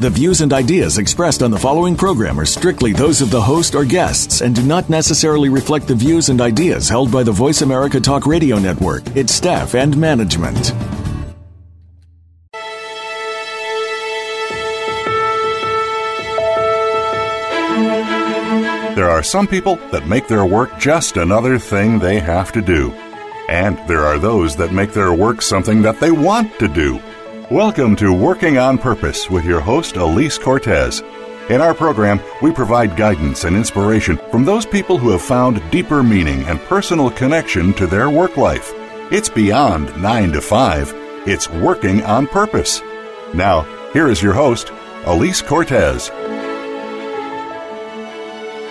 The views and ideas expressed on the following program are strictly those of the host or guests and do not necessarily reflect the views and ideas held by the Voice America Talk Radio Network, its staff, and management. There are some people that make their work just another thing they have to do. And there are those that make their work something that they want to do. Welcome to Working on Purpose with your host, Elise Cortez. In our program, we provide guidance and inspiration from those people who have found deeper meaning and personal connection to their work life. It's beyond 9 to 5, it's working on purpose. Now, here is your host, Elise Cortez.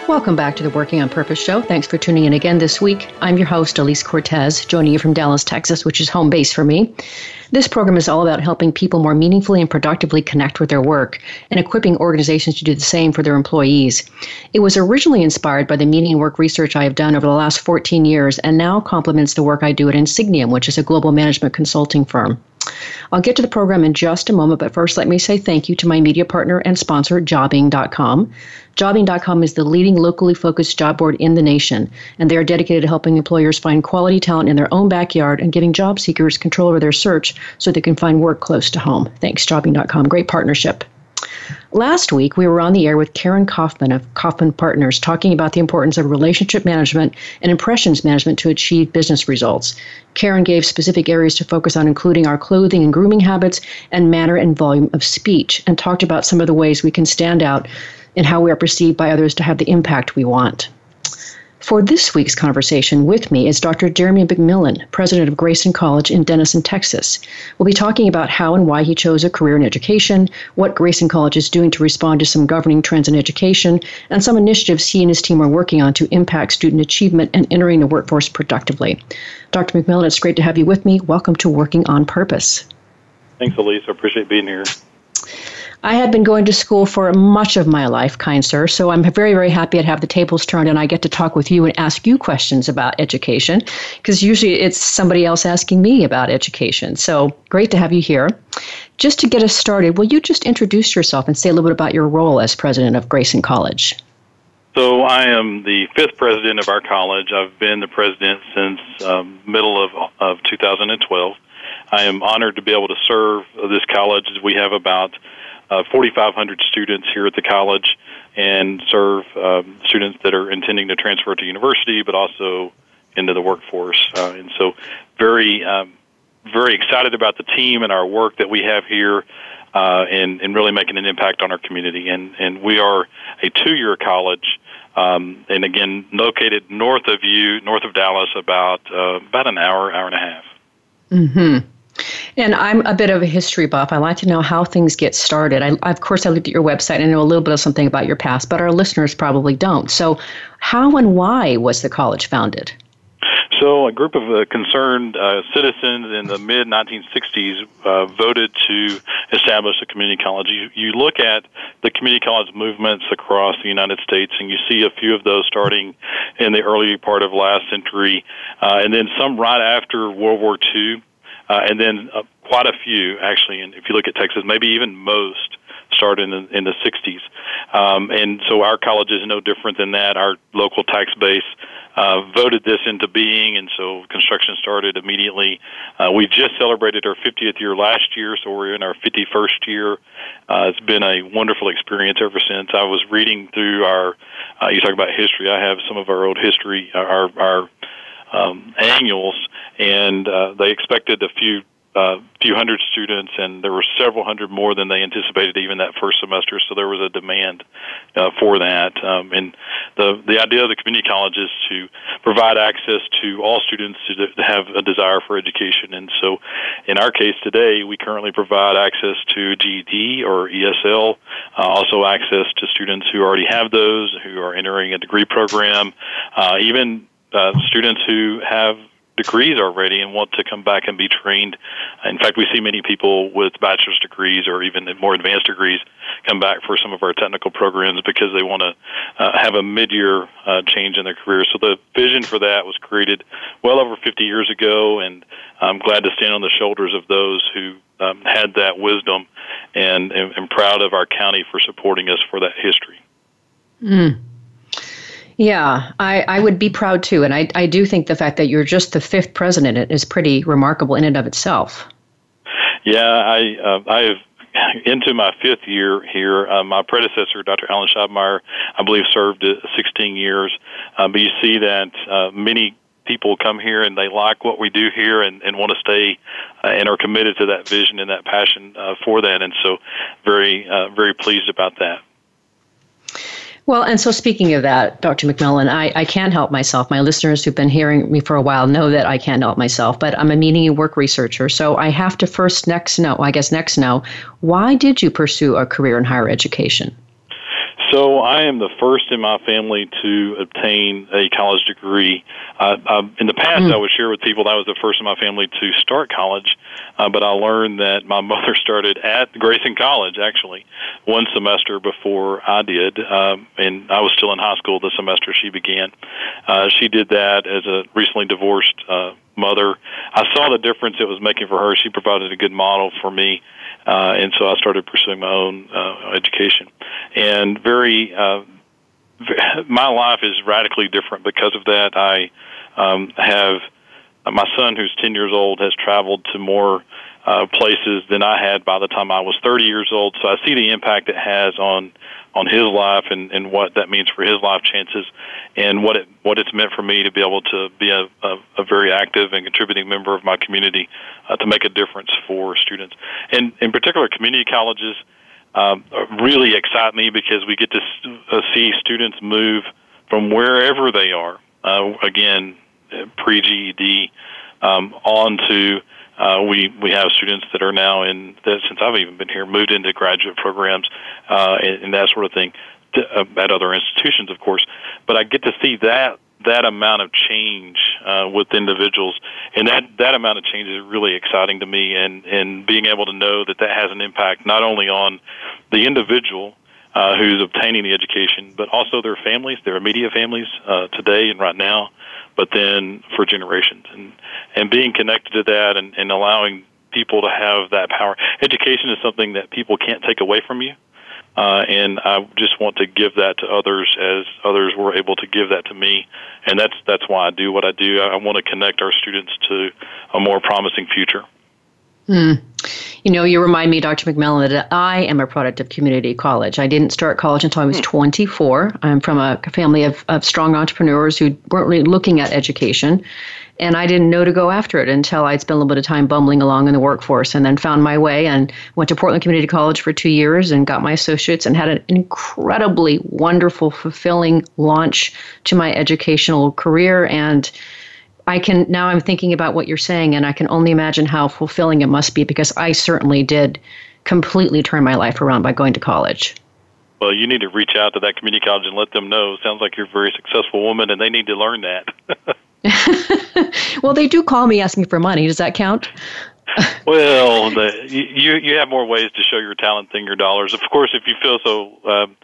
Welcome back to the Working on Purpose show. Thanks for tuning in again this week. I'm your host, Elise Cortez, joining you from Dallas, Texas, which is home base for me. This program is all about helping people more meaningfully and productively connect with their work and equipping organizations to do the same for their employees. It was originally inspired by the meaning and work research I have done over the last 14 years and now complements the work I do at Insigniam, which is a global management consulting firm. I'll get to the program in just a moment, but first let me say thank you to my media partner and sponsor, Jobing.com. Jobing.com is the leading locally focused job board in the nation, and they are dedicated to helping employers find quality talent in their own backyard and giving job seekers control over their search so they can find work close to home. Thanks, Jobing.com. Great partnership. Last week, we were on the air with Karen Kaufman of Kaufman Partners talking about the importance of relationship management and impressions management to achieve business results. Karen gave specific areas to focus on, including our clothing and grooming habits and manner and volume of speech, and talked about some of the ways we can stand out in how we are perceived by others to have the impact we want. For this week's conversation with me is Dr. Jeremy McMillan, president of Grayson College in Denison, Texas. We'll be talking about how and why he chose a career in education, what Grayson College is doing to respond to some governing trends in education, and some initiatives he and his team are working on to impact student achievement and entering the workforce productively. Dr. McMillan, it's great to have you with me. Welcome to Working on Purpose. Thanks, Elise. I appreciate being here. I had been going to school for much of my life, kind sir, so I'm very, very happy to have the tables turned and I get to talk with you and ask you questions about education because usually it's somebody else asking me about education. So great to have you here. Just to get us started, will you just introduce yourself and say a little bit about your role as president of Grayson College? So I am the fifth president of our college. I've been the president since um, middle of, of 2012. I am honored to be able to serve this college. We have about uh, 4,500 students here at the college and serve um, students that are intending to transfer to university, but also into the workforce. Uh, and so, very, um, very excited about the team and our work that we have here. Uh, and, and really making an impact on our community. And, and we are a two year college, um, and again, located north of you, north of Dallas, about, uh, about an hour, hour and a half. Mm-hmm. And I'm a bit of a history buff. I like to know how things get started. I, of course, I looked at your website and I know a little bit of something about your past, but our listeners probably don't. So, how and why was the college founded? So, a group of uh, concerned uh, citizens in the mid 1960s uh, voted to establish a community college. You, you, look at the community college movements across the United States, and you see a few of those starting in the early part of last century, uh, and then some right after World War II uh, and then uh, quite a few actually. And if you look at Texas, maybe even most started in the, in the 60s. Um, and so our college is no different than that. Our local tax base uh, voted this into being, and so construction started immediately. Uh, we just celebrated our 50th year last year, so we're in our 51st year. Uh, it's been a wonderful experience ever since. I was reading through our, uh, you talk about history. I have some of our old history, our our um, annuals, and uh, they expected a few uh, few hundred students, and there were several hundred more than they anticipated even that first semester. So there was a demand uh, for that. Um, and the the idea of the community college is to provide access to all students to, to have a desire for education. And so, in our case today, we currently provide access to GED or ESL, uh, also access to students who already have those, who are entering a degree program, uh, even uh, students who have degrees already and want to come back and be trained. In fact, we see many people with bachelor's degrees or even more advanced degrees come back for some of our technical programs because they want to uh, have a mid-year uh, change in their career. So the vision for that was created well over 50 years ago, and I'm glad to stand on the shoulders of those who um, had that wisdom, and am proud of our county for supporting us for that history. Mm. Yeah, I, I would be proud too. And I, I do think the fact that you're just the fifth president is pretty remarkable in and of itself. Yeah, I uh, I have into my fifth year here. Uh, my predecessor, Dr. Alan Scheibmeir, I believe served 16 years. Uh, but you see that uh, many people come here and they like what we do here and, and want to stay uh, and are committed to that vision and that passion uh, for that. And so, very uh, very pleased about that. Well, and so speaking of that, Dr. McMillan, I, I can't help myself. My listeners who've been hearing me for a while know that I can't help myself, but I'm a meaning and work researcher. So I have to first next know, I guess next know, why did you pursue a career in higher education? So I am the first in my family to obtain a college degree. Uh, uh, in the past, mm. I would share with people that I was the first in my family to start college, uh, but I learned that my mother started at Grayson College actually one semester before I did, um, and I was still in high school the semester she began. Uh, she did that as a recently divorced uh, mother. I saw the difference it was making for her. She provided a good model for me uh, and so I started pursuing my own uh, education. And very, uh, my life is radically different because of that. I um, have my son, who's 10 years old, has traveled to more uh, places than I had by the time I was 30 years old. So I see the impact it has on on his life and, and what that means for his life chances and what it what it's meant for me to be able to be a, a, a very active and contributing member of my community uh, to make a difference for students. And in particular, community colleges um, really excite me because we get to uh, see students move from wherever they are. Uh, again, pre GED um, on to uh, we we have students that are now in that since I've even been here moved into graduate programs uh, and, and that sort of thing to, uh, at other institutions, of course. But I get to see that that amount of change uh, with individuals, and that that amount of change is really exciting to me. And and being able to know that that has an impact not only on the individual. Uh, who's obtaining the education, but also their families, their immediate families uh, today and right now, but then for generations and and being connected to that and, and allowing people to have that power. Education is something that people can't take away from you. Uh, and I just want to give that to others as others were able to give that to me, and that's that's why I do what I do. I, I want to connect our students to a more promising future. Hmm. You know, you remind me, Dr. McMillan, that I am a product of community college. I didn't start college until I was hmm. 24. I'm from a family of, of strong entrepreneurs who weren't really looking at education. And I didn't know to go after it until I'd spent a little bit of time bumbling along in the workforce and then found my way and went to Portland Community College for two years and got my associates and had an incredibly wonderful, fulfilling launch to my educational career. And I can now I'm thinking about what you're saying, and I can only imagine how fulfilling it must be because I certainly did completely turn my life around by going to college. Well, you need to reach out to that community college and let them know. Sounds like you're a very successful woman, and they need to learn that. well, they do call me asking for money. Does that count? well, the, you you have more ways to show your talent than your dollars. Of course, if you feel so um,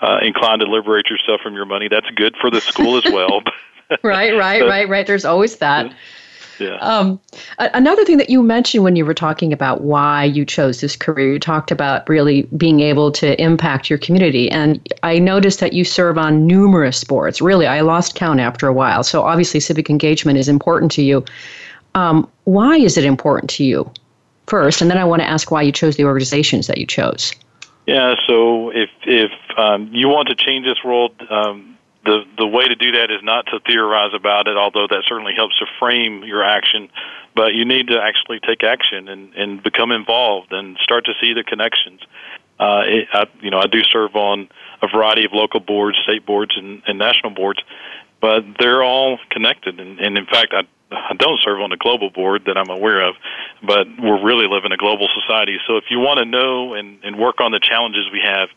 uh, inclined to liberate yourself from your money, that's good for the school as well. Right, right, right, right. There's always that. Yeah. Um, another thing that you mentioned when you were talking about why you chose this career, you talked about really being able to impact your community. And I noticed that you serve on numerous boards. Really, I lost count after a while. So obviously, civic engagement is important to you. Um, why is it important to you first? And then I want to ask why you chose the organizations that you chose. Yeah, so if if um, you want to change this world, um, the the way to do that is not to theorize about it, although that certainly helps to frame your action. But you need to actually take action and, and become involved and start to see the connections. Uh, it, I, you know, I do serve on a variety of local boards, state boards, and, and national boards, but they're all connected. And, and in fact, I, I don't serve on a global board that I'm aware of, but we're really living a global society. So if you want to know and, and work on the challenges we have,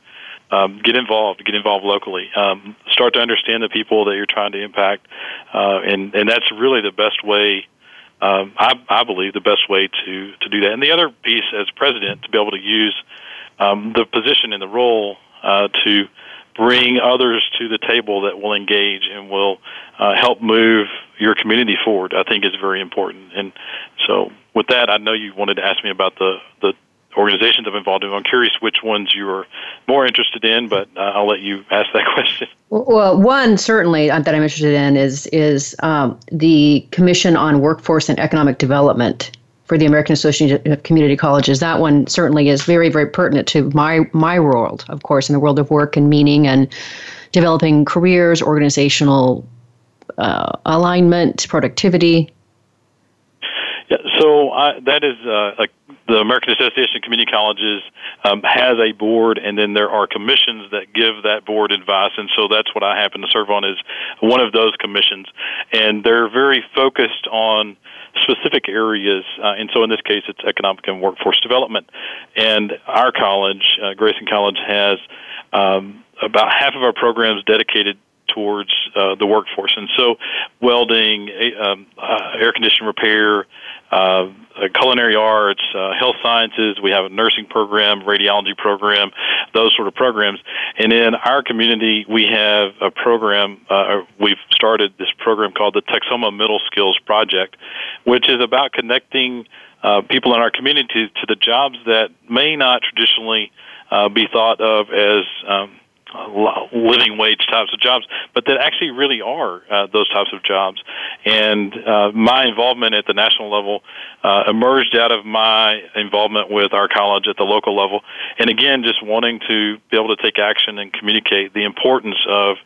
um, get involved, get involved locally. Um, start to understand the people that you're trying to impact, uh, and and that's really the best way um, I, I believe, the best way to, to do that. And the other piece, as president, to be able to use um, the position and the role uh, to bring others to the table that will engage and will uh, help move your community forward, I think is very important. And so, with that, I know you wanted to ask me about the the organizations I'm involved in. I'm curious which ones you are more interested in, but uh, I'll let you ask that question. Well, one certainly uh, that I'm interested in is is um, the Commission on Workforce and Economic Development for the American Association of Community Colleges. That one certainly is very, very pertinent to my my world, of course, in the world of work and meaning and developing careers, organizational uh, alignment, productivity. So I, that is uh, a, the American Association of Community Colleges um, has a board, and then there are commissions that give that board advice, and so that's what I happen to serve on is one of those commissions, and they're very focused on specific areas, uh, and so in this case, it's economic and workforce development. And our college, uh, Grayson College, has um, about half of our programs dedicated towards uh, the workforce, and so welding, um, uh, air condition repair, uh, culinary arts, uh, health sciences. We have a nursing program, radiology program, those sort of programs. And in our community, we have a program. Uh, we've started this program called the Texoma Middle Skills Project, which is about connecting uh, people in our community to the jobs that may not traditionally uh, be thought of as um, living wage types of jobs, but that actually really are uh, those types of jobs. And uh, my involvement at the national level uh, emerged out of my involvement with our college at the local level. And again, just wanting to be able to take action and communicate the importance of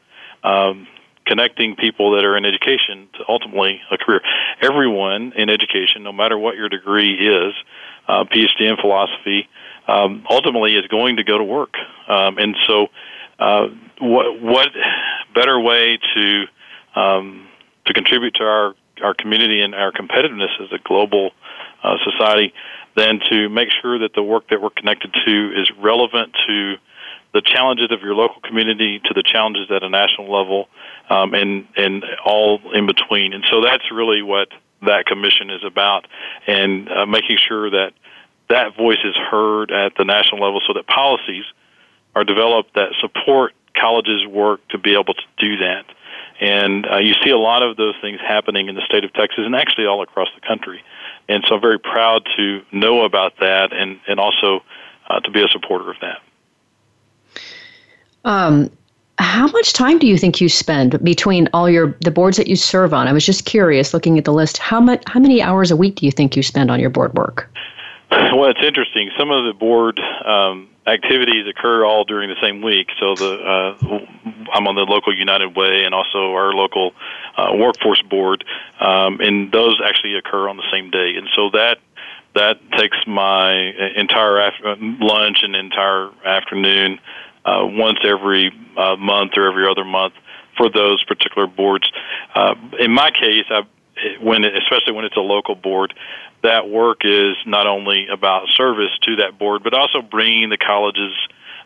um, connecting people that are in education to ultimately a career. Everyone in education, no matter what your degree is, uh, PhD in philosophy, um, ultimately is going to go to work. Um, and so uh, what, what better way to um, to contribute to our our community and our competitiveness as a global uh, society than to make sure that the work that we're connected to is relevant to the challenges of your local community to the challenges at a national level um, and and all in between. And so that's really what that commission is about and uh, making sure that that voice is heard at the national level so that policies are developed that support colleges' work to be able to do that. And uh, you see a lot of those things happening in the state of Texas and actually all across the country. And so I'm very proud to know about that and, and also uh, to be a supporter of that. Um, how much time do you think you spend between all your the boards that you serve on? I was just curious, looking at the list. How much? How many hours a week do you think you spend on your board work? Well, it's interesting. Some of the board um, activities occur all during the same week. So the uh, I'm on the local United Way and also our local uh, workforce board, um, and those actually occur on the same day. And so that that takes my entire after- lunch and entire afternoon uh, once every uh, month or every other month for those particular boards. Uh, in my case, I when especially when it's a local board, that work is not only about service to that board, but also bringing the colleges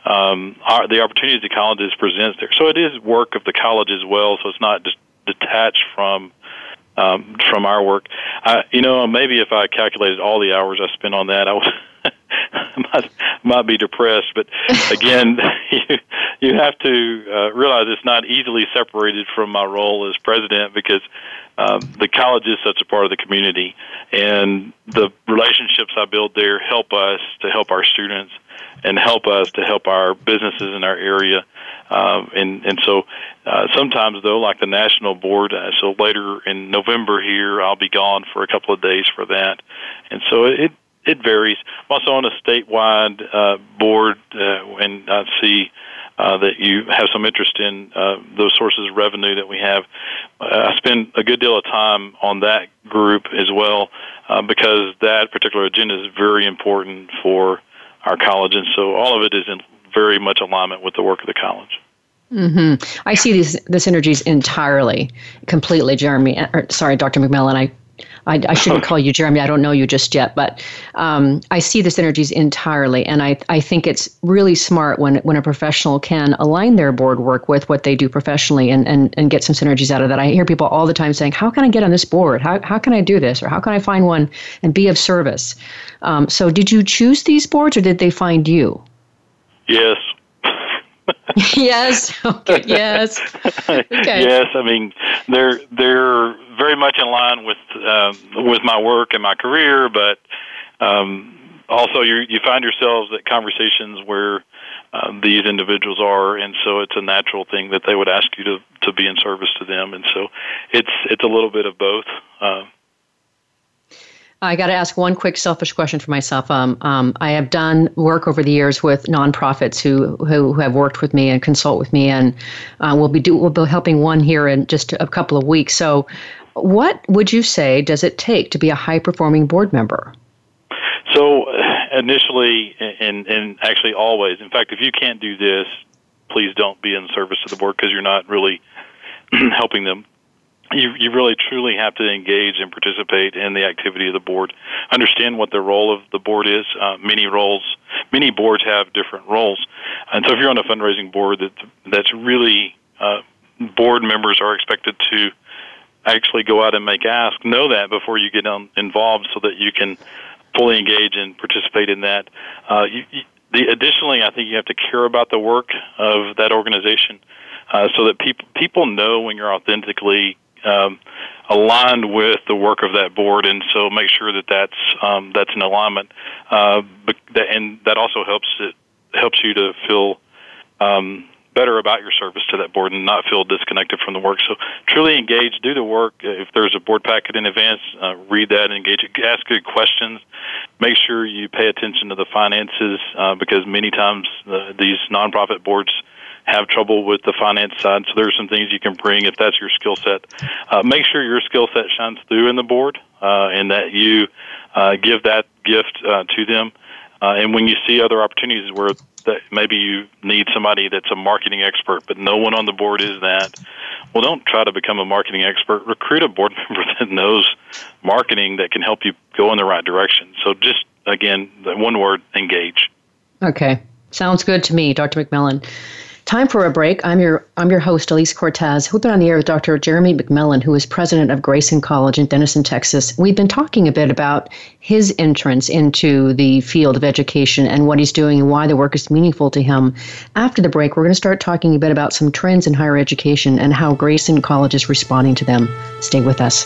um, our, the opportunities the colleges presents there. So it is work of the college as well. So it's not just detached from um, from our work. I, you know, maybe if I calculated all the hours I spent on that, I would might, might be depressed. But again, you, you have to uh, realize it's not easily separated from my role as president because um, the college is such a part of the community, and the relationships I build there help us to help our students and help us to help our businesses in our area. Um, and and so uh, sometimes though, like the national board, uh, so later in November here, I'll be gone for a couple of days for that, and so it it varies. I'm also on a statewide uh, board, uh, and I see uh, that you have some interest in uh, those sources of revenue that we have. Uh, I spend a good deal of time on that group as well uh, because that particular agenda is very important for our college, and so all of it is in very much alignment with the work of the college. Mm-hmm. I see these the synergies entirely, completely, Jeremy. Or, sorry, Dr. McMillan. I I, I shouldn't call you Jeremy. I don't know you just yet, but um, I see the synergies entirely, and I I think it's really smart when when a professional can align their board work with what they do professionally and and and get some synergies out of that. I hear people all the time saying, "How can I get on this board? How how can I do this? Or how can I find one and be of service?" Um, so, did you choose these boards, or did they find you? Yes, yes. Okay. Yes. Okay. yes. I mean, they're they're very much in line with uh, with my work and my career, but um, also you you find yourselves at conversations where um, these individuals are, and so it's a natural thing that they would ask you to to be in service to them, and so it's it's a little bit of both. Uh, I got to ask one quick selfish question for myself. Um, um, I have done work over the years with nonprofits who, who, who have worked with me and consult with me, and uh, we'll be do, we'll be helping one here in just a couple of weeks. So, what would you say does it take to be a high performing board member? So, initially, and and actually always, in fact, if you can't do this, please don't be in service to the board because you're not really helping them you you really truly have to engage and participate in the activity of the board. Understand what the role of the board is. Uh, many roles, many boards have different roles, and so if you're on a fundraising board that that's really uh, board members are expected to actually go out and make ask. Know that before you get on, involved, so that you can fully engage and participate in that. Uh, you, you, the, additionally, I think you have to care about the work of that organization. Uh, so that people people know when you're authentically um, aligned with the work of that board, and so make sure that that's um, that's in alignment. Uh, but and that also helps it helps you to feel um, better about your service to that board and not feel disconnected from the work. So truly engage, do the work. If there's a board packet in advance, uh, read that, engage, ask good questions. Make sure you pay attention to the finances uh, because many times uh, these nonprofit boards have trouble with the finance side. So there's some things you can bring if that's your skill set. Uh, make sure your skill set shines through in the board uh, and that you uh, give that gift uh, to them. Uh, and when you see other opportunities where that maybe you need somebody that's a marketing expert, but no one on the board is that. Well, don't try to become a marketing expert. Recruit a board member that knows marketing that can help you go in the right direction. So just again, one word: engage. Okay, sounds good to me, Dr. McMillan. Time for a break. I'm your I'm your host, Elise Cortez. We've been on the air with Dr. Jeremy McMillan, who is president of Grayson College in Denison, Texas. We've been talking a bit about his entrance into the field of education and what he's doing and why the work is meaningful to him. After the break, we're going to start talking a bit about some trends in higher education and how Grayson College is responding to them. Stay with us.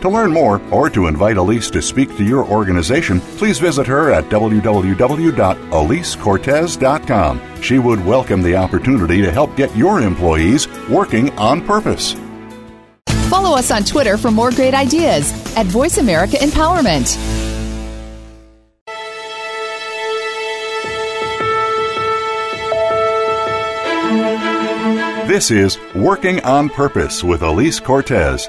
To learn more or to invite Elise to speak to your organization, please visit her at www.elisecortez.com. She would welcome the opportunity to help get your employees working on purpose. Follow us on Twitter for more great ideas at Voice America Empowerment. This is Working on Purpose with Elise Cortez.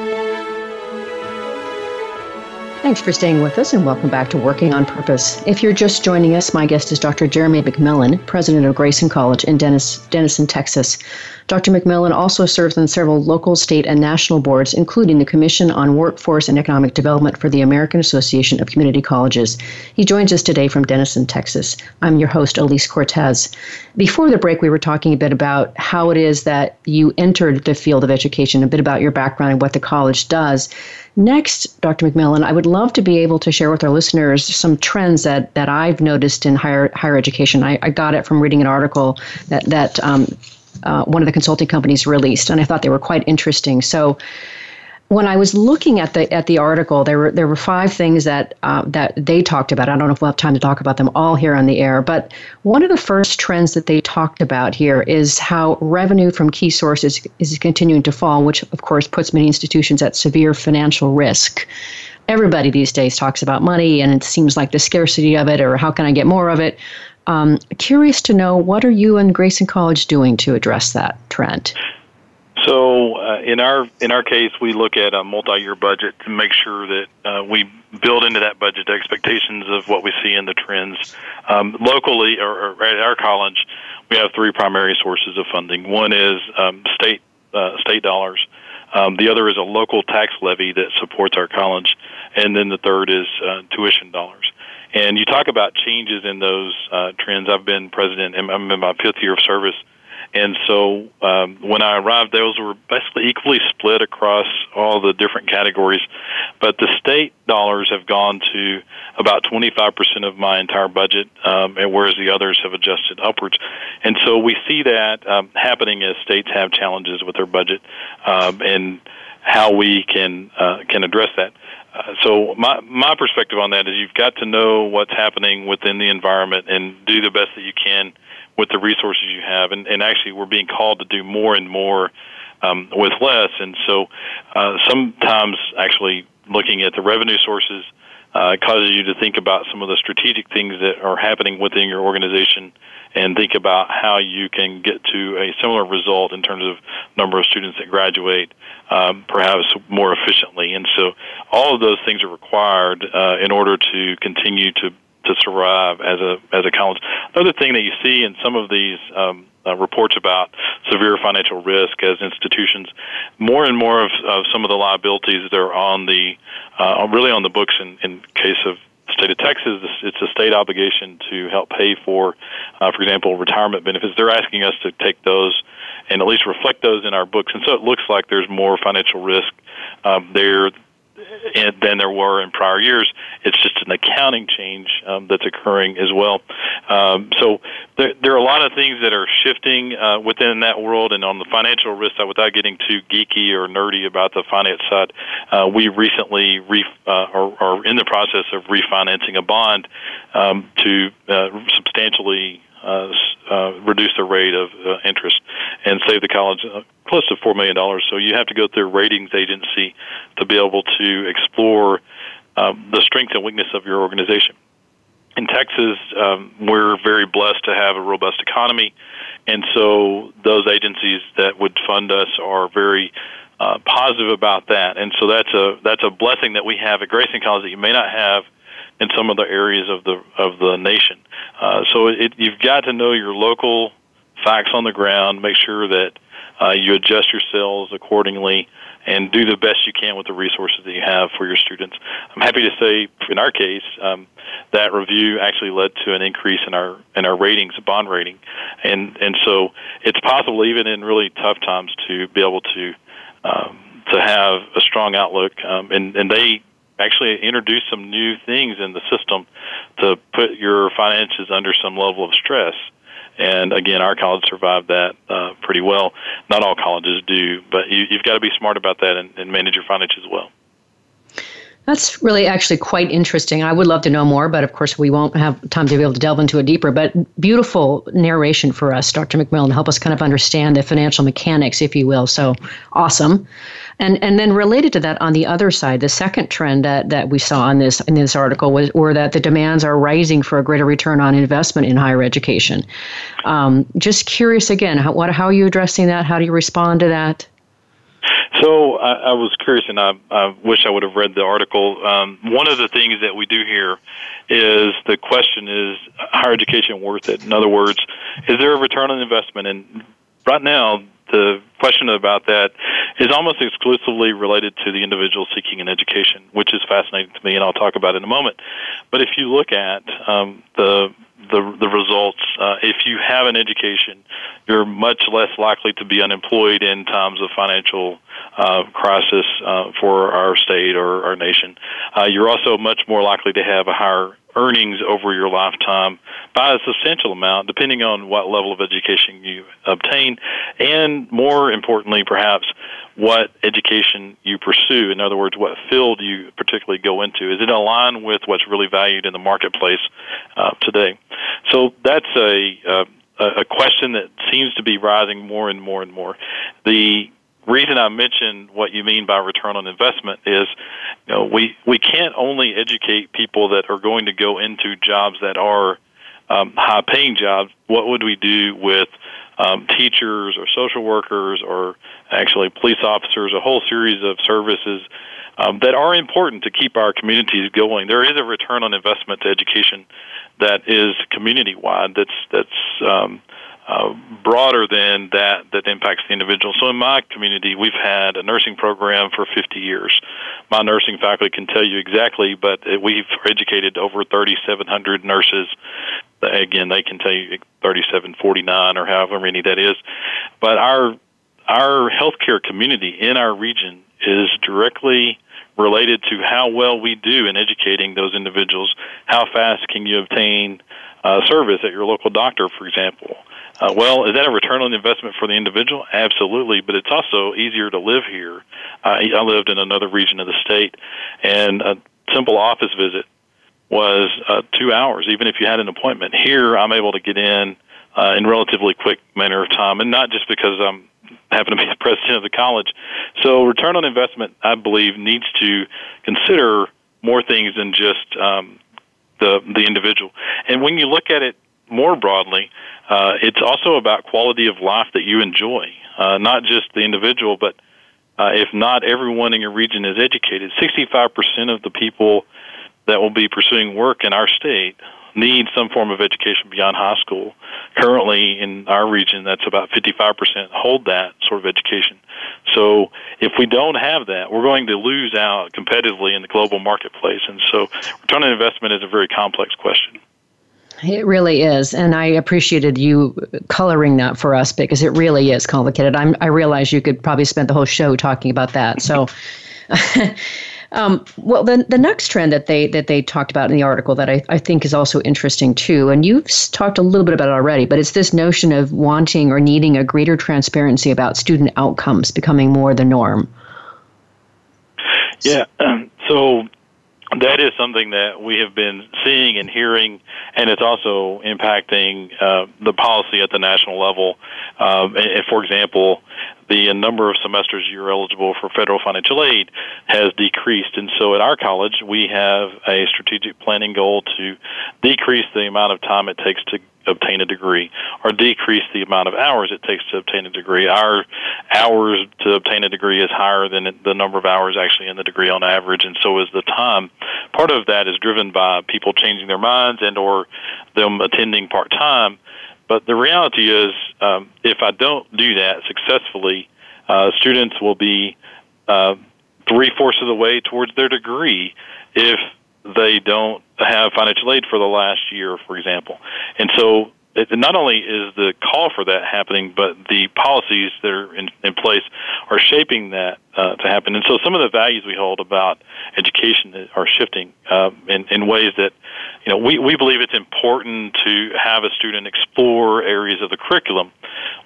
Thanks for staying with us and welcome back to Working on Purpose. If you're just joining us, my guest is Dr. Jeremy McMillan, president of Grayson College in Dennis, Denison, Texas. Dr. McMillan also serves on several local, state, and national boards, including the Commission on Workforce and Economic Development for the American Association of Community Colleges. He joins us today from Denison, Texas. I'm your host, Elise Cortez. Before the break, we were talking a bit about how it is that you entered the field of education, a bit about your background and what the college does. Next, Dr. McMillan, I would love to be able to share with our listeners some trends that, that I've noticed in higher higher education. I, I got it from reading an article that that um, uh, one of the consulting companies released, and I thought they were quite interesting. So, when I was looking at the at the article, there were there were five things that uh, that they talked about. I don't know if we'll have time to talk about them all here on the air, but one of the first trends that they talked about here is how revenue from key sources is continuing to fall, which of course puts many institutions at severe financial risk. Everybody these days talks about money, and it seems like the scarcity of it, or how can I get more of it. Um, curious to know what are you and Grayson College doing to address that trend? So uh, in our in our case, we look at a multi-year budget to make sure that uh, we build into that budget expectations of what we see in the trends um, locally or, or, at our college. We have three primary sources of funding. One is um, state uh, state dollars. Um, the other is a local tax levy that supports our college, and then the third is uh, tuition dollars. And you talk about changes in those uh, trends. I've been president, and I'm in my fifth year of service and so um, when I arrived, those were basically equally split across all the different categories. But the state dollars have gone to about 25% of my entire budget, um, and whereas the others have adjusted upwards. And so we see that um, happening as states have challenges with their budget um, and how we can uh, can address that. Uh, so my my perspective on that is you've got to know what's happening within the environment and do the best that you can with the resources you have. And, and actually, we're being called to do more and more um, with less. And so uh, sometimes actually looking at the revenue sources uh, causes you to think about some of the strategic things that are happening within your organization and think about how you can get to a similar result in terms of number of students that graduate, um, perhaps more efficiently. And so all of those things are required uh, in order to continue to to survive as a as a college. Another thing that you see in some of these um, uh, reports about severe financial risk as institutions, more and more of, of some of the liabilities that are on the uh, really on the books in, in case of state of Texas, it's a state obligation to help pay for, uh, for example, retirement benefits. They're asking us to take those and at least reflect those in our books, and so it looks like there's more financial risk um, there than there were in prior years. It's just an accounting change um, that's occurring as well. Um, so there, there, are a lot of things that are shifting uh, within that world, and on the financial risk side, without getting too geeky or nerdy about the finance side, uh, we recently re, uh, are, are, in the process of refinancing a bond um, to uh, substantially uh, uh, reduce the rate of uh, interest and save the college uh, close to four million dollars. So you have to go through a ratings agency to be able to explore um, the strength and weakness of your organization. In Texas, um, we're very blessed to have a robust economy, and so those agencies that would fund us are very uh, positive about that. And so that's a that's a blessing that we have at Grayson College that you may not have in some of the areas of the of the nation. Uh, so it, you've got to know your local facts on the ground. Make sure that uh, you adjust your cells accordingly and do the best you can with the resources that you have for your students. I'm happy to say, in our case, um, that review actually led to an increase in our in our ratings, bond rating, and and so it's possible even in really tough times to be able to um, to have a strong outlook. Um, and and they actually introduced some new things in the system to put your finances under some level of stress. And again, our college survived that uh, pretty well. Not all colleges do, but you, you've got to be smart about that and, and manage your finances well. That's really actually quite interesting. I would love to know more, but of course, we won't have time to be able to delve into it deeper. But beautiful narration for us, Dr. McMillan, help us kind of understand the financial mechanics, if you will. So awesome. And and then related to that, on the other side, the second trend that, that we saw in this in this article was or that the demands are rising for a greater return on investment in higher education. Um, just curious again, how, what, how are you addressing that? How do you respond to that? So I, I was curious, and I, I wish I would have read the article. Um, one of the things that we do here is the question is higher education worth it? In other words, is there a return on investment? And right now, the question about that is almost exclusively related to the individual seeking an education, which is fascinating to me, and I'll talk about it in a moment. But if you look at um, the the the results. Uh, if you have an education, you're much less likely to be unemployed in times of financial uh, crisis uh, for our state or our nation. Uh, you're also much more likely to have a higher earnings over your lifetime by a substantial amount, depending on what level of education you obtain, and more importantly, perhaps, what education you pursue. In other words, what field you particularly go into. Is it aligned with what's really valued in the marketplace uh, today? So that's a, uh, a question that seems to be rising more and more and more. The reason I mentioned what you mean by return on investment is, you know, we we can't only educate people that are going to go into jobs that are um, high paying jobs. What would we do with um, teachers or social workers or actually police officers? A whole series of services. Um, that are important to keep our communities going. There is a return on investment to education that is community wide. That's that's um, uh, broader than that that impacts the individual. So in my community, we've had a nursing program for 50 years. My nursing faculty can tell you exactly, but we've educated over 3,700 nurses. Again, they can tell you 3749 or however many that is. But our our healthcare community in our region is directly related to how well we do in educating those individuals. How fast can you obtain uh, service at your local doctor, for example? Uh, well, is that a return on investment for the individual? Absolutely, but it's also easier to live here. I, I lived in another region of the state, and a simple office visit was uh, two hours, even if you had an appointment. Here, I'm able to get in uh, in relatively quick manner of time, and not just because I'm happen to be the president of the college. So, return on investment, I believe, needs to consider more things than just um, the the individual. And when you look at it more broadly, uh, it's also about quality of life that you enjoy, uh, not just the individual, but uh, if not everyone in your region is educated, 65% of the people that will be pursuing work in our state need some form of education beyond high school. Currently, in our region, that's about 55% hold that sort of education. So, if we don't have that, we're going to lose out competitively in the global marketplace. And so, return on investment is a very complex question. It really is, and I appreciated you coloring that for us because it really is complicated. I'm, I realize you could probably spend the whole show talking about that. So, um, well, the the next trend that they that they talked about in the article that I, I think is also interesting too, and you've talked a little bit about it already, but it's this notion of wanting or needing a greater transparency about student outcomes becoming more the norm. Yeah. so that is something that we have been seeing and hearing, and it's also impacting uh, the policy at the national level. Um, and, for example, the number of semesters you're eligible for federal financial aid has decreased. And so at our college, we have a strategic planning goal to decrease the amount of time it takes to obtain a degree or decrease the amount of hours it takes to obtain a degree. Our hours to obtain a degree is higher than the number of hours actually in the degree on average and so is the time. Part of that is driven by people changing their minds and or them attending part time. But the reality is um, if I don't do that successfully, uh, students will be uh, three fourths of the way towards their degree if they don't have financial aid for the last year, for example. And so it, not only is the call for that happening, but the policies that are in, in place are shaping that uh, to happen. And so some of the values we hold about education are shifting uh, in, in ways that, you know, we, we believe it's important to have a student explore areas of the curriculum.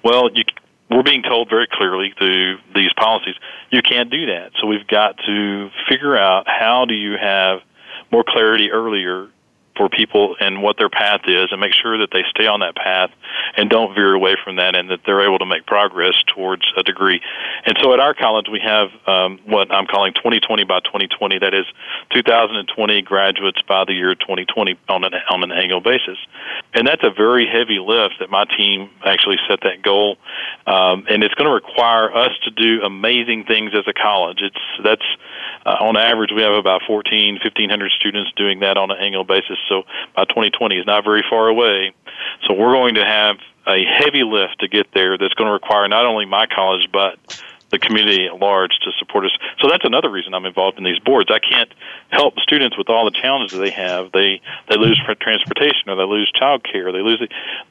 Well, you, we're being told very clearly through these policies, you can't do that. So we've got to figure out how do you have – more clarity earlier for people and what their path is and make sure that they stay on that path and don't veer away from that and that they're able to make progress towards a degree. And so at our college, we have um, what I'm calling 2020 by 2020. That is 2020 graduates by the year 2020 on an, on an annual basis. And that's a very heavy lift that my team actually set that goal. Um, and it's going to require us to do amazing things as a college. It's, that's, uh, on average, we have about 14, 1500 students doing that on an annual basis. So by 2020 is not very far away. So we're going to have a heavy lift to get there that's going to require not only my college, but the community at large to support us. So that's another reason I'm involved in these boards. I can't help students with all the challenges they have. They they lose transportation or they lose child care. They lose.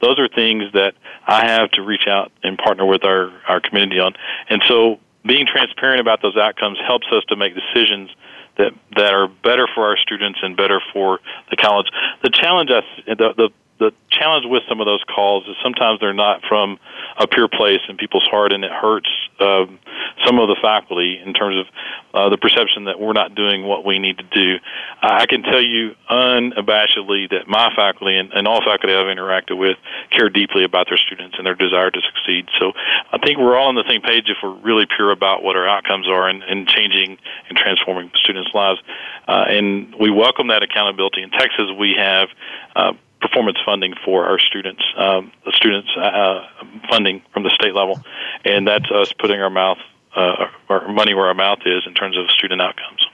Those are things that I have to reach out and partner with our our community on. And so being transparent about those outcomes helps us to make decisions that that are better for our students and better for the college. The challenge, I, the, the the challenge with some of those calls is sometimes they're not from a pure place in people's heart, and it hurts um, some of the faculty in terms of uh, the perception that we're not doing what we need to do. I can tell you unabashedly that my faculty and, and all faculty I've interacted with care deeply about their students and their desire to succeed. So I think we're all on the same page if we're really pure about what our outcomes are and, and changing and transforming students' lives. Uh, and we welcome that accountability. In Texas, we have uh, performance funding for our students, um, the students uh, funding from the state level, and that's us putting our mouth, uh, our money where our mouth is in terms of student outcomes.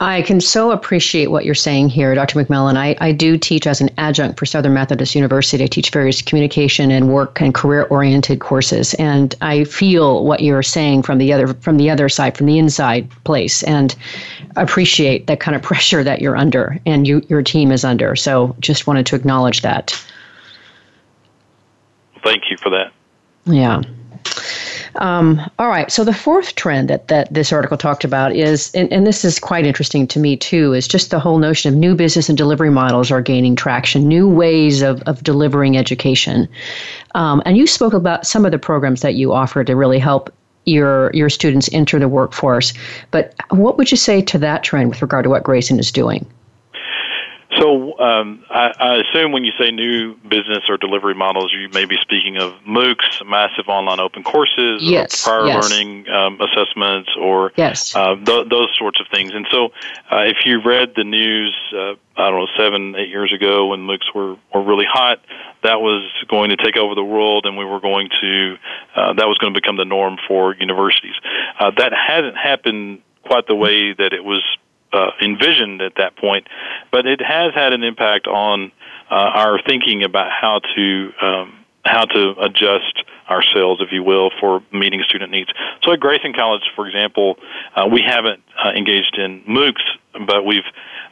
I can so appreciate what you're saying here, Dr. McMillan. I, I do teach as an adjunct for Southern Methodist University. I teach various communication and work and career oriented courses. And I feel what you're saying from the other from the other side, from the inside place, and appreciate that kind of pressure that you're under and you, your team is under. So just wanted to acknowledge that. Thank you for that. Yeah. Um, all right. So the fourth trend that, that this article talked about is, and, and this is quite interesting to me too, is just the whole notion of new business and delivery models are gaining traction, new ways of, of delivering education. Um, and you spoke about some of the programs that you offer to really help your your students enter the workforce. But what would you say to that trend with regard to what Grayson is doing? So um, I, I, assume when you say new business or delivery models, you may be speaking of MOOCs, massive online open courses, yes, or prior yes. learning um, assessments, or yes. uh, th- those sorts of things. And so, uh, if you read the news, uh, I don't know, seven, eight years ago when MOOCs were, were really hot, that was going to take over the world, and we were going to uh, that was going to become the norm for universities. Uh, that hasn't happened quite the way that it was uh, envisioned at that point, but it has had an impact on uh, our thinking about how to um, how to adjust ourselves, if you will, for meeting student needs. So at Grayson College, for example, uh, we haven't uh, engaged in MOOCs, but we've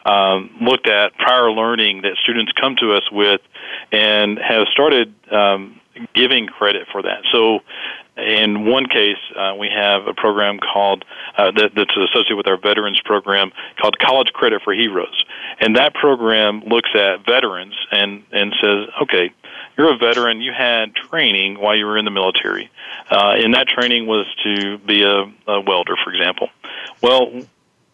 um, looked at prior learning that students come to us with and have started um, giving credit for that. So in one case, uh, we have a program called uh, that, that's associated with our veterans program called College Credit for Heroes, and that program looks at veterans and and says, okay, you're a veteran, you had training while you were in the military, uh, and that training was to be a, a welder, for example. Well,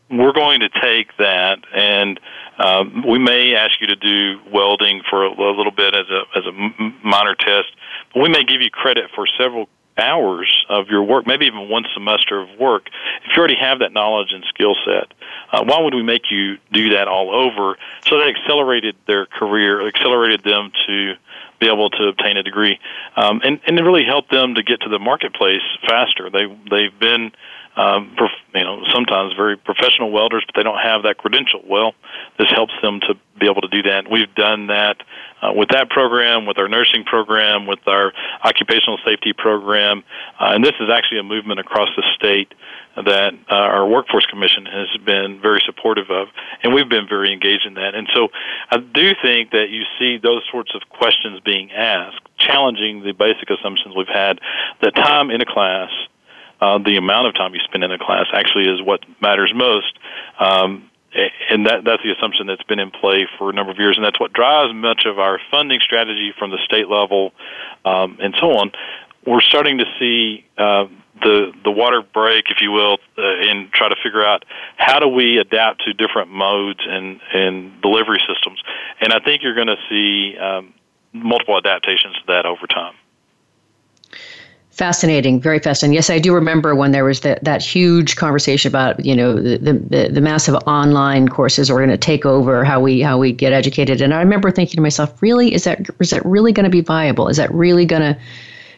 we're going to take that and um, we may ask you to do welding for a, a little bit as a as a minor test. But we may give you credit for several hours of your work, maybe even one semester of work, if you already have that knowledge and skill set, uh, why would we make you do that all over? So that accelerated their career, accelerated them to be able to obtain a degree, um, and and it really helped them to get to the marketplace faster. They they've been um, you know, sometimes very professional welders, but they don't have that credential. Well, this helps them to be able to do that. We've done that uh, with that program, with our nursing program, with our occupational safety program, uh, and this is actually a movement across the state that uh, our workforce commission has been very supportive of, and we've been very engaged in that. And so, I do think that you see those sorts of questions being asked, challenging the basic assumptions we've had that time in a class uh, the amount of time you spend in a class actually is what matters most. Um, and that that's the assumption that's been in play for a number of years, and that's what drives much of our funding strategy from the state level, um, and so on. We're starting to see uh, the the water break, if you will, uh, and try to figure out how do we adapt to different modes and and delivery systems. And I think you're going to see um, multiple adaptations to that over time. Fascinating, very fascinating. Yes, I do remember when there was that, that huge conversation about you know the, the, the massive online courses are going to take over how we how we get educated, and I remember thinking to myself, really, is that is that really going to be viable? Is that really going to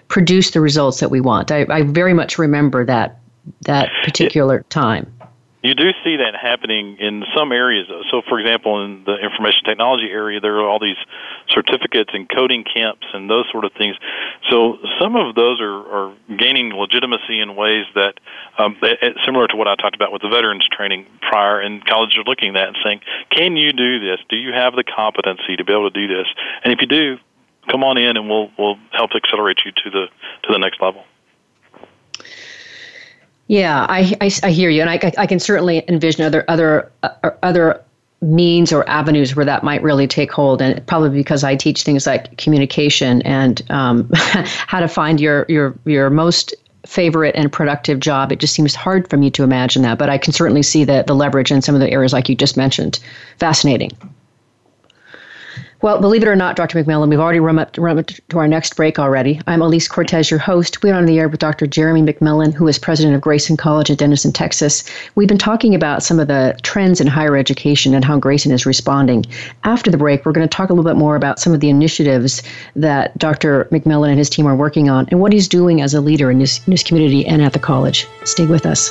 produce the results that we want? I, I very much remember that that particular time. You do see that happening in some areas. So, for example, in the information technology area, there are all these certificates and coding camps and those sort of things. So, some of those are, are gaining legitimacy in ways that, um, similar to what I talked about with the veterans training prior, and colleges are looking at that and saying, "Can you do this? Do you have the competency to be able to do this? And if you do, come on in, and we'll we'll help accelerate you to the to the next level." Yeah, I, I, I hear you, and I, I can certainly envision other other uh, other means or avenues where that might really take hold, and probably because I teach things like communication and um, how to find your your your most favorite and productive job. It just seems hard for me to imagine that, but I can certainly see the the leverage in some of the areas like you just mentioned. Fascinating. Well, believe it or not, Dr. McMillan, we've already run up, run up to our next break already. I'm Elise Cortes, your host. We're on the air with Dr. Jeremy McMillan, who is president of Grayson College in Denison, Texas. We've been talking about some of the trends in higher education and how Grayson is responding. After the break, we're going to talk a little bit more about some of the initiatives that Dr. McMillan and his team are working on and what he's doing as a leader in his, in his community and at the college. Stay with us.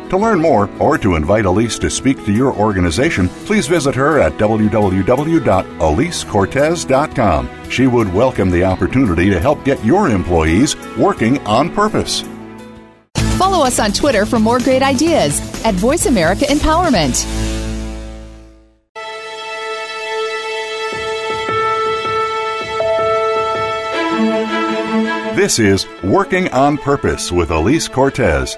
To learn more or to invite Elise to speak to your organization, please visit her at www.elisecortes.com. She would welcome the opportunity to help get your employees working on purpose. Follow us on Twitter for more great ideas at Voice America Empowerment. This is Working on Purpose with Elise Cortes.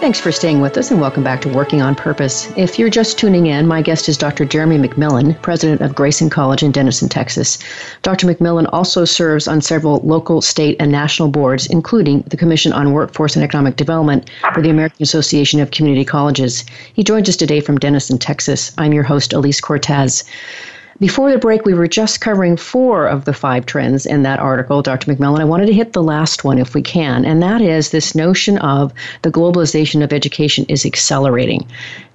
Thanks for staying with us and welcome back to Working on Purpose. If you're just tuning in, my guest is Dr. Jeremy McMillan, president of Grayson College in Denison, Texas. Dr. McMillan also serves on several local, state, and national boards, including the Commission on Workforce and Economic Development for the American Association of Community Colleges. He joins us today from Denison, Texas. I'm your host, Elise Cortes. Before the break, we were just covering four of the five trends in that article, Dr. McMillan. I wanted to hit the last one if we can, and that is this notion of the globalization of education is accelerating.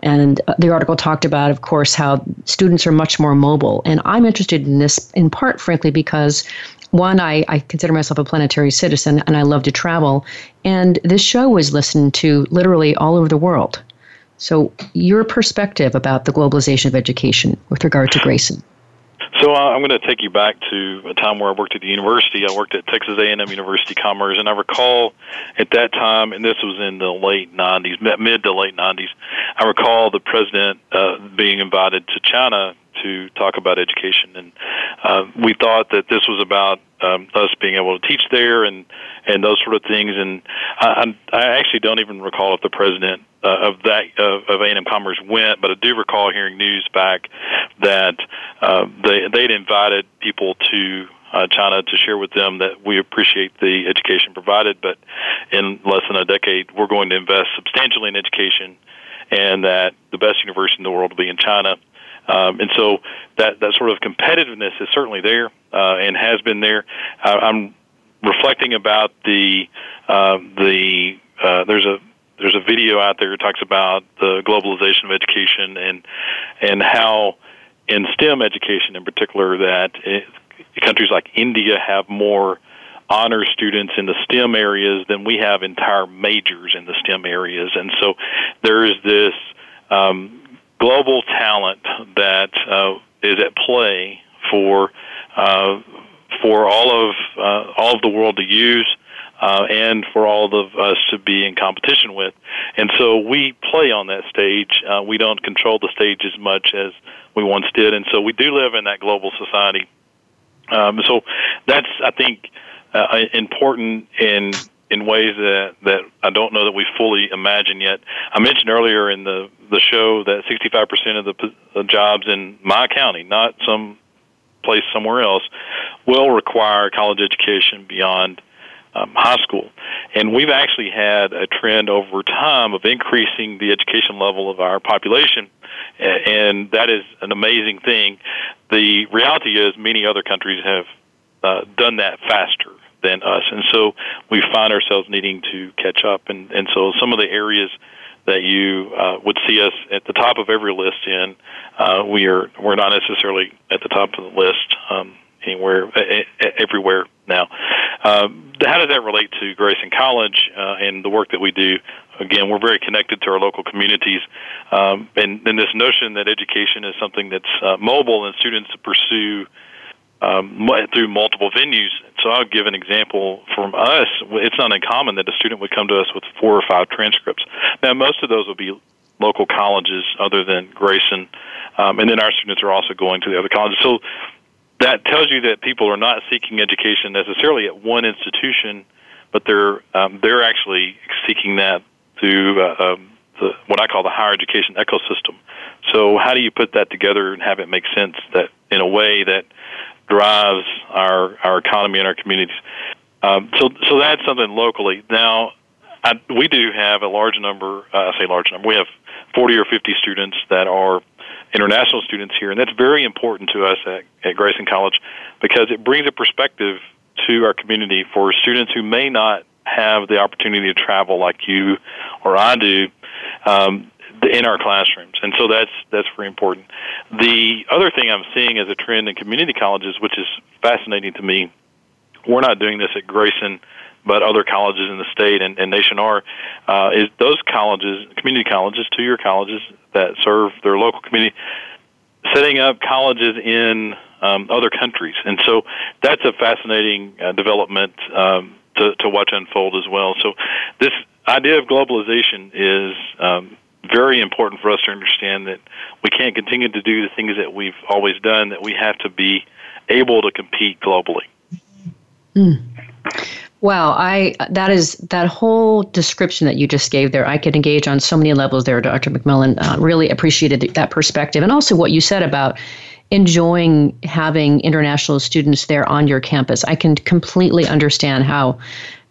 And uh, the article talked about, of course, how students are much more mobile. And I'm interested in this in part, frankly, because one, I, I consider myself a planetary citizen and I love to travel. And this show was listened to literally all over the world. So, your perspective about the globalization of education with regard to Grayson. So uh, I'm going to take you back to a time where I worked at the university. I worked at Texas A&M University Commerce, and I recall at that time, and this was in the late 90s, mid to late 90s. I recall the president uh, being invited to China to talk about education, and uh, we thought that this was about um, us being able to teach there and and those sort of things. And I, I actually don't even recall if the president uh, of that uh, of A&M Commerce went, but I do recall hearing news back that uh, they they'd invited people to uh, China to share with them that we appreciate the education provided, but in less than a decade, we're going to invest substantially in education, and that the best university in the world will be in China. Um, and so that that sort of competitiveness is certainly there uh, and has been there. Uh, I'm reflecting about the uh, the uh, there's a there's a video out there that talks about the globalization of education and and how in STEM education in particular that it, countries like India have more honor students in the STEM areas than we have entire majors in the STEM areas, and so there is this um, global talent that uh, is at play for uh, for all of uh, all of the world to use. uh, and for all of us to be in competition with. And so we play on that stage. Uh, we don't control the stage as much as we once did, and so we do live in that global society. Um, so that's, I think, uh, important in in ways that that I don't know that we fully imagine yet. I mentioned earlier in the the show that 65% of the, jobs in my county, not some place somewhere else, will require college education beyond um, high school. And we've actually had a trend over time of increasing the education level of our population, and that is an amazing thing. The reality is, many other countries have uh, done that faster than us, and so we find ourselves needing to catch up. And and so some of the areas that you uh, would see us at the top of every list in, uh, we are we're not necessarily at the top of the list um, anywhere everywhere now. Um, how does that relate to Grayson College uh, and the work that we do? Again, we're very connected to our local communities, um, and, and this notion that education is something that's uh, mobile and students pursue um, through multiple venues. So I'll give an example from us. It's not uncommon that a student would come to us with four or five transcripts. Now, most of those will be local colleges other than Grayson, um, and then our students are also going to the other colleges. So that tells you that people are not seeking education necessarily at one institution, but they're um, they're actually seeking that through uh, um, the, what I call the higher education ecosystem. So how do you put that together and have it make sense that in a way that drives our our economy and our communities. Um, so so that's something locally. Now, I, we do have a large number. Uh, I say large number. We have 40 or 50 students that are international students here, and that's very important to us at, at Grayson College because it brings a perspective to our community for students who may not have the opportunity to travel like you or I do. Um, in our classrooms, and so that's that's very important. The other thing I'm seeing as a trend in community colleges, which is fascinating to me, we're not doing this at Grayson, but other colleges in the state and, and nation are, uh, is those colleges, community colleges, two-year colleges that serve their local community, setting up colleges in um, other countries, and so that's a fascinating uh, development um, to, to watch unfold as well. So this idea of globalization is um, very important for us to understand that we can't continue to do the things that we've always done, that we have to be able to compete globally. Mm. Wow, I that is that whole description that you just gave there. I could engage on so many levels there, Dr. McMillan. Uh, really appreciated that perspective, and also what you said about enjoying having international students there on your campus. I can completely understand how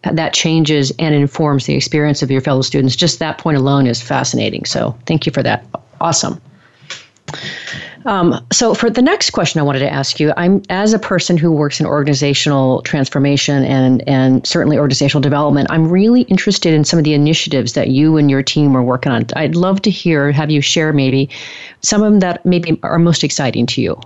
that changes and informs the experience of your fellow students. Just that point alone is fascinating. So thank you for that. Awesome. Um, so for the next question I wanted to ask you, I'm as a person who works in organizational transformation and and certainly organizational development, I'm really interested in some of the initiatives that you and your team are working on. I'd love to hear, have you share maybe some of them that maybe are most exciting to you.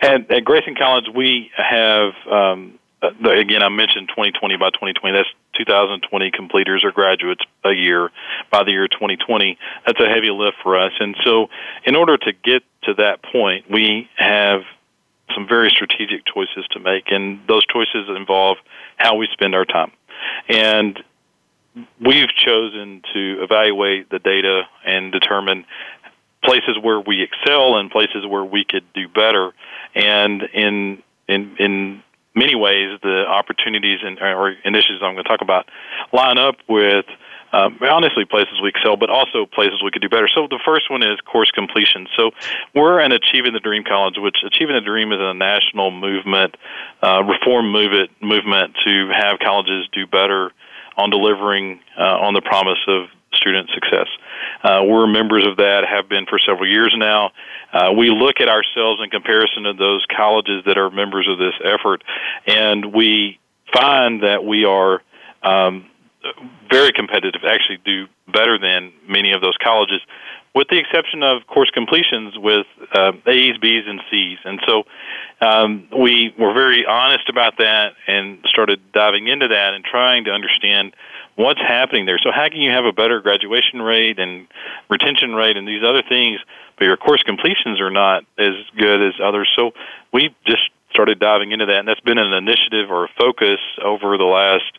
At, at Grayson College, we have um, uh, again, I mentioned 2020 by 2020. That's 2020 completers or graduates a year by the year 2020. That's a heavy lift for us. And so, in order to get to that point, we have some very strategic choices to make, and those choices involve how we spend our time. And we've chosen to evaluate the data and determine places where we excel and places where we could do better. And in in in many ways, the opportunities and or initiatives I'm going to talk about line up with um, honestly places we excel, but also places we could do better. So the first one is course completion. So we're an Achieving the Dream College, which Achieving the Dream is a national movement, uh, reform movement, movement to have colleges do better on delivering uh, on the promise of student success. Uh, we're members of that, have been for several years now. Uh, we look at ourselves in comparison to those colleges that are members of this effort, and we find that we are um, very competitive, actually do better than many of those colleges, with the exception of course completions with uh, A's, B's, and C's. And so um, we were very honest about that and started diving into that and trying to understand what's happening there. So how can you have a better graduation rate and retention rate and these other things, but your course completions are not as good as others? So we just started diving into that, and that's been an initiative or a focus over the last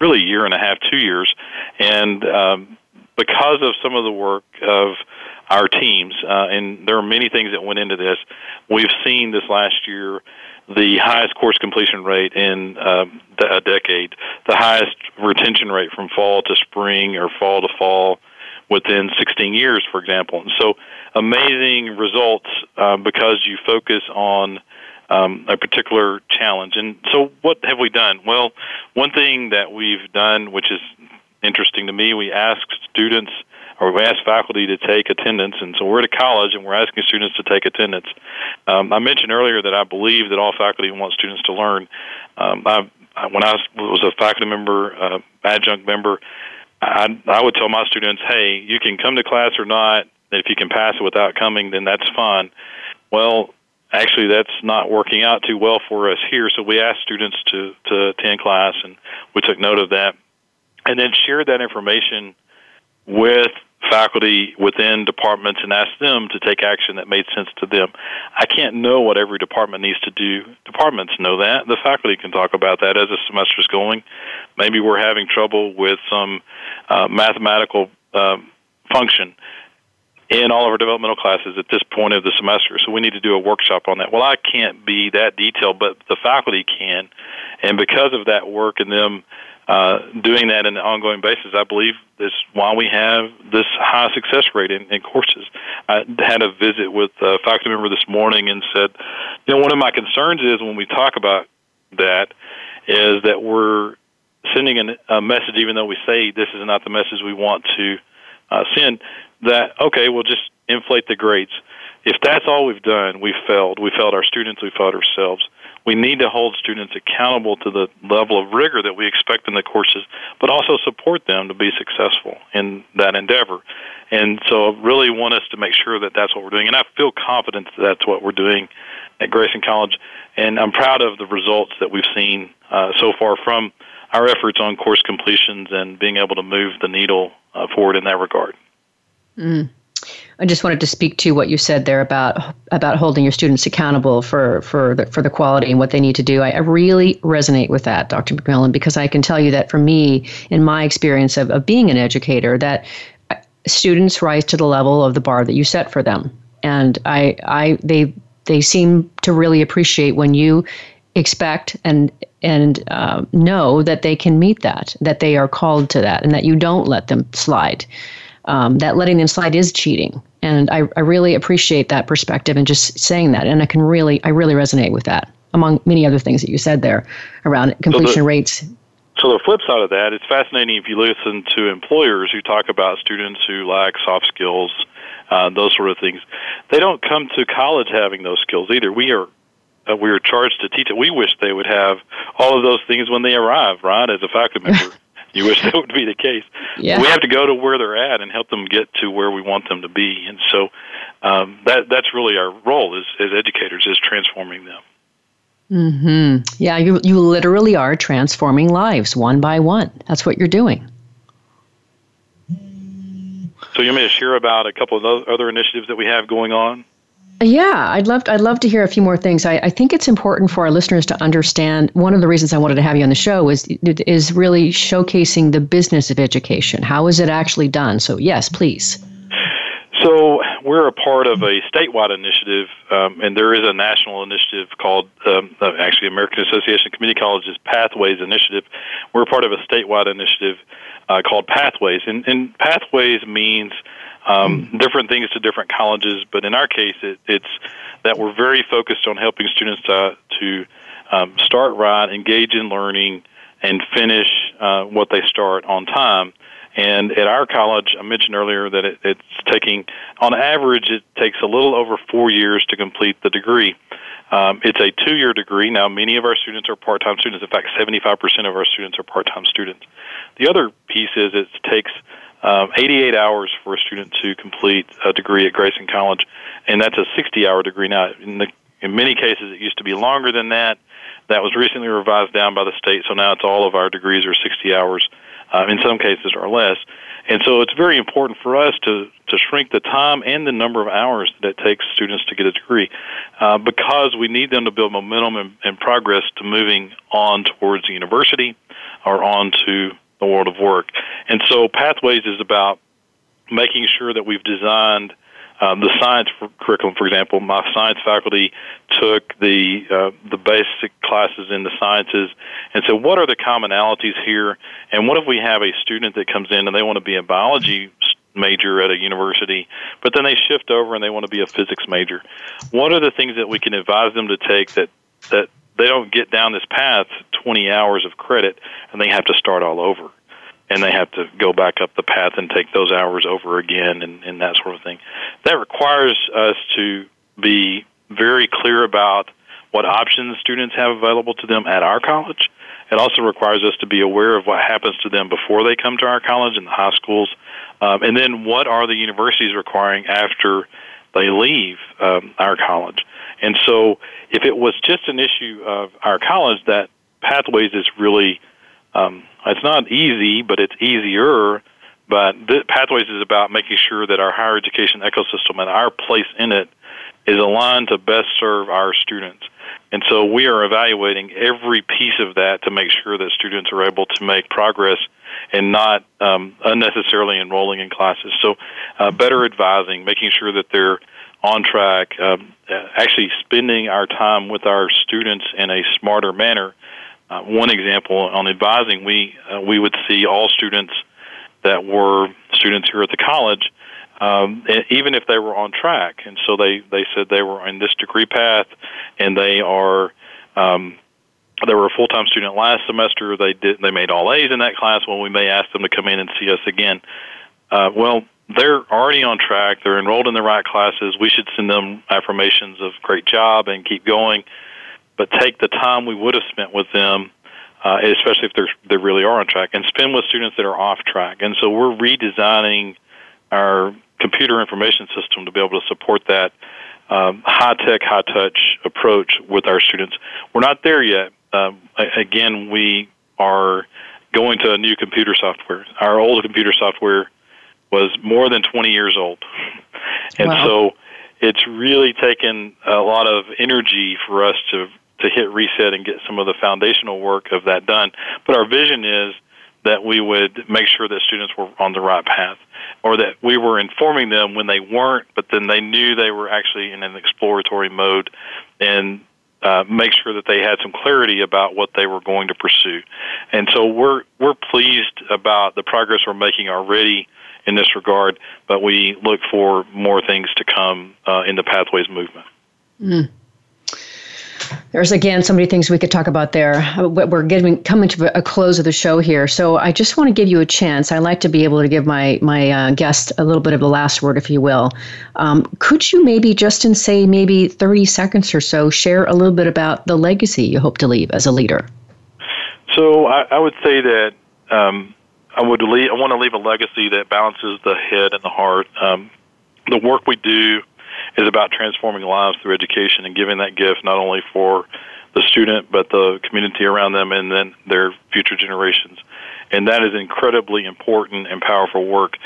really year and a half, two years, and um, because of some of the work of our teams, uh, and there are many things that went into this. We've seen this last year the highest course completion rate in uh, a decade, the highest retention rate from fall to spring or fall to fall within 16 years, for example. And so, amazing results uh, because you focus on um, a particular challenge. And so, what have we done? Well, one thing that we've done, which is interesting to me, we asked students or we asked faculty to take attendance, and so we're at a college and we're asking students to take attendance. Um, I mentioned earlier that I believe that all faculty want students to learn. Um, I, when I was a faculty member, uh, adjunct member, I, I would tell my students, "Hey, you can come to class or not. If you can pass it without coming, then that's fine." Well, actually that's not working out too well for us here. So we asked students to to attend class, and we took note of that, and then shared that information with faculty within departments and asked them to take action that made sense to them. I can't know what every department needs to do. Departments know that. The faculty can talk about that as the semester's going. Maybe we're having trouble with some uh, mathematical uh, function in all of our developmental classes at this point of the semester. So we need to do a workshop on that. Well, I can't be that detailed, but the faculty can. And because of that work and them uh, doing that on an ongoing basis, I believe is why we have this high success rate in, in courses. I had a visit with a faculty member this morning and said, you know, one of my concerns is when we talk about that is that we're sending an, a message, even though we say this is not the message we want to uh, send, that okay, we'll just inflate the grades. If that's all we've done, we've failed. We failed our students. We failed ourselves. We need to hold students accountable to the level of rigor that we expect in the courses, but also support them to be successful in that endeavor. And so, I really want us to make sure that that's what we're doing. And I feel confident that that's what we're doing at Grayson College. And I'm proud of the results that we've seen uh, so far from our efforts on course completions and being able to move the needle uh, forward in that regard. Mm. I just wanted to speak to what you said there about about holding your students accountable for for the, for the quality and what they need to do. I, I really resonate with that, Dr. McMillan, because I can tell you that for me, in my experience of, of being an educator, that uh, students rise to the level of the bar that you set for them, and I I they they seem to really appreciate when you expect and and uh, know that they can meet that, that they are called to that, and that you don't let them slide um, that letting them slide is cheating. And I, I really appreciate that perspective and just saying that. And I can really, I really resonate with that, among many other things that you said there around completion so the, rates. So the flip side of that, it's fascinating if you listen to employers who talk about students who lack soft skills, uh, those sort of things. They don't come to college having those skills either. We are uh, we are charged to teach it. We wish they would have all of those things when they arrive, right, as a faculty member. You wish that would be the case. Yeah. We have to go to where they're at and help them get to where we want them to be. And so um, that that's really our role as, as educators is transforming them. Hmm. Yeah. You you literally are transforming lives one by one. That's what you're doing. So you may share about a couple of other initiatives that we have going on. Yeah, I'd love I'd love to hear a few more things. I, I think it's important for our listeners to understand. One of the reasons I wanted to have you on the show is is really showcasing the business of education. How is it actually done? So yes, please. So we're a part of a statewide initiative, um, and there is a national initiative called um, uh, actually American Association of Community Colleges Pathways Initiative. We're part of a statewide initiative uh, called Pathways, and, and Pathways means um, different things to different colleges. But in our case, it, it's that we're very focused on helping students to, to um, start right, engage in learning, and finish uh, what they start on time. And at our college, I mentioned earlier that it, it's taking, on average, it takes a little over four years to complete the degree. Um, it's a two year degree. Now, many of our students are part time students. In fact, 75% of our students are part time students. The other piece is it takes um, 88 hours for a student to complete a degree at Grayson College, and that's a 60-hour degree. Now, in, the, in many cases, it used to be longer than that. That was recently revised down by the state, so now it's all of our degrees are 60 hours. Uh, in some cases, or less. And so it's very important for us to, to shrink the time and the number of hours that it takes students to get a degree uh, because we need them to build momentum and, and progress to moving on towards the university are on to the world of work. And so Pathways is about making sure that we've designed um, the science curriculum, for example, my science faculty took the uh, the basic classes in the sciences and said, what are the commonalities here? And what if we have a student that comes in and they want to be a biology major at a university, but then they shift over and they want to be a physics major? What are the things that we can advise them to take that that they don't get down this path 20 hours of credit and they have to start all over? and they have to go back up the path and take those hours over again and, and that sort of thing. That requires us to be very clear about what options students have available to them at our college. It also requires us to be aware of what happens to them before they come to our college and the high schools, um, and then what are the universities requiring after they leave um, our college. And so, if it was just an issue of our college, that Pathways is really um, it's not easy, but it's easier. But Pathways is about making sure that our higher education ecosystem and our place in it is aligned to best serve our students. And so we are evaluating every piece of that to make sure that students are able to make progress and not um, unnecessarily enrolling in classes. So, uh, better advising, making sure that they're on track, um, actually spending our time with our students in a smarter manner uh, one example on advising, we uh, we would see all students that were students here at the college, um, even if they were on track, and so they they said they were in this degree path, and they are. Um, they were a full-time student last semester. They did. They made all A's in that class. Well, we may ask them to come in and see us again. Uh, well, they're already on track. They're enrolled in the right classes. We should send them affirmations of great job and keep going but take the time we would have spent with them, uh, especially if they're they really are on track, and spend with students that are off track. And so we're redesigning our computer information system to be able to support that um, high tech, high touch approach with our students. We're not there yet. Um, again, we are going to a new computer software. Our old computer software was more than 20 years old. And wow. so it's really taken a lot of energy for us to to hit reset and get some of the foundational work of that done. But our vision is that we would make sure that students were on the right path or that we were informing them when they weren't, but then they knew they were actually in an exploratory mode and uh, make sure that they had some clarity about what they were going to pursue. And so we're we're pleased about the progress we're making already in this regard, but we look for more things to come uh, in the Pathways movement. Mm. There's again so many things we could talk about there. We're getting coming to a close of the show here, so I just want to give you a chance. I like to be able to give my my uh, guest a little bit of the last word, if you will. Um, could you maybe just in say maybe 30 seconds or so share a little bit about the legacy you hope to leave as a leader? So I, I would say that um, I would leave, I want to leave a legacy that balances the head and the heart. Um, the work we do is about transforming lives through education and giving that gift not only for the student but the community around them and then their future generations. And that is incredibly important and powerful work.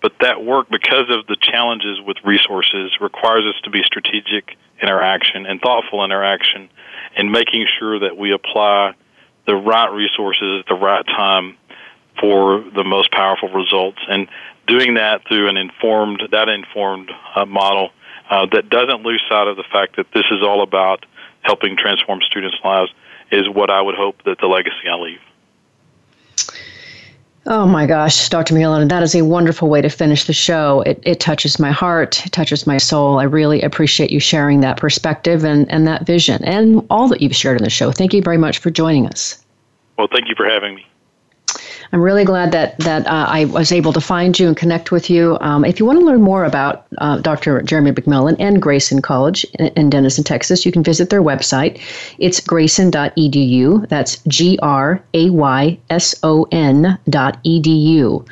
But that work, because of the challenges with resources, requires us to be strategic in our action and thoughtful in our action and making sure that we apply the right resources at the right time for the most powerful results. And doing that through an informed, data informed uh, model uh, that doesn't lose sight of the fact that this is all about helping transform students' lives is what I would hope that the legacy I leave. Oh my gosh, Dr. McMillan, that is a wonderful way to finish the show. It, it touches my heart, it touches my soul. I really appreciate you sharing that perspective and, and that vision and all that you've shared in the show. Thank you very much for joining us. Well, thank you for having me. I'm really glad that that uh, I was able to find you and connect with you. Um, if you want to learn more about uh, Dr. Jeremy McMillan and Grayson College in, in Denison, Texas, you can visit their website. It's grayson.edu. That's G R A Y S O N dot edu.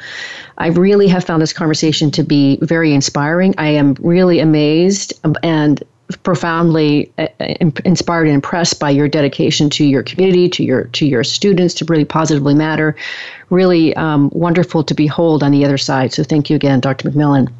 I really have found this conversation to be very inspiring. I am really amazed and profoundly uh, inspired and impressed by your dedication to your community, to your to your students, to really positively matter. Really um, wonderful to behold on the other side. So thank you again, Dr. McMillan.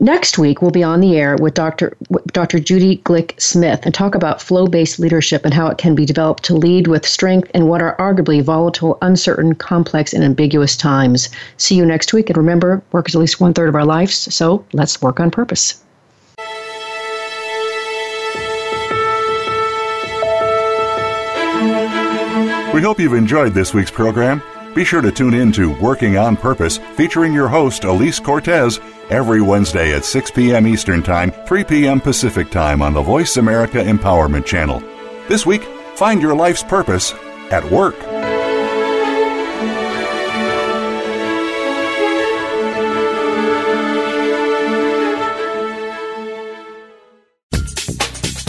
Next week, we'll be on the air with Dr. Dr. Judy Glick Smith and talk about flow based leadership and how it can be developed to lead with strength in what are arguably volatile, uncertain, complex, and ambiguous times. See you next week. And remember, work is at least one third of our lives, so let's work on purpose. We hope you've enjoyed this week's program. Be sure to tune in to Working on Purpose, featuring your host, Elise Cortes, every Wednesday at 6 p.m. Eastern Time, 3 p.m. Pacific Time on the Voice America Empowerment Channel. This week, find your life's purpose at work.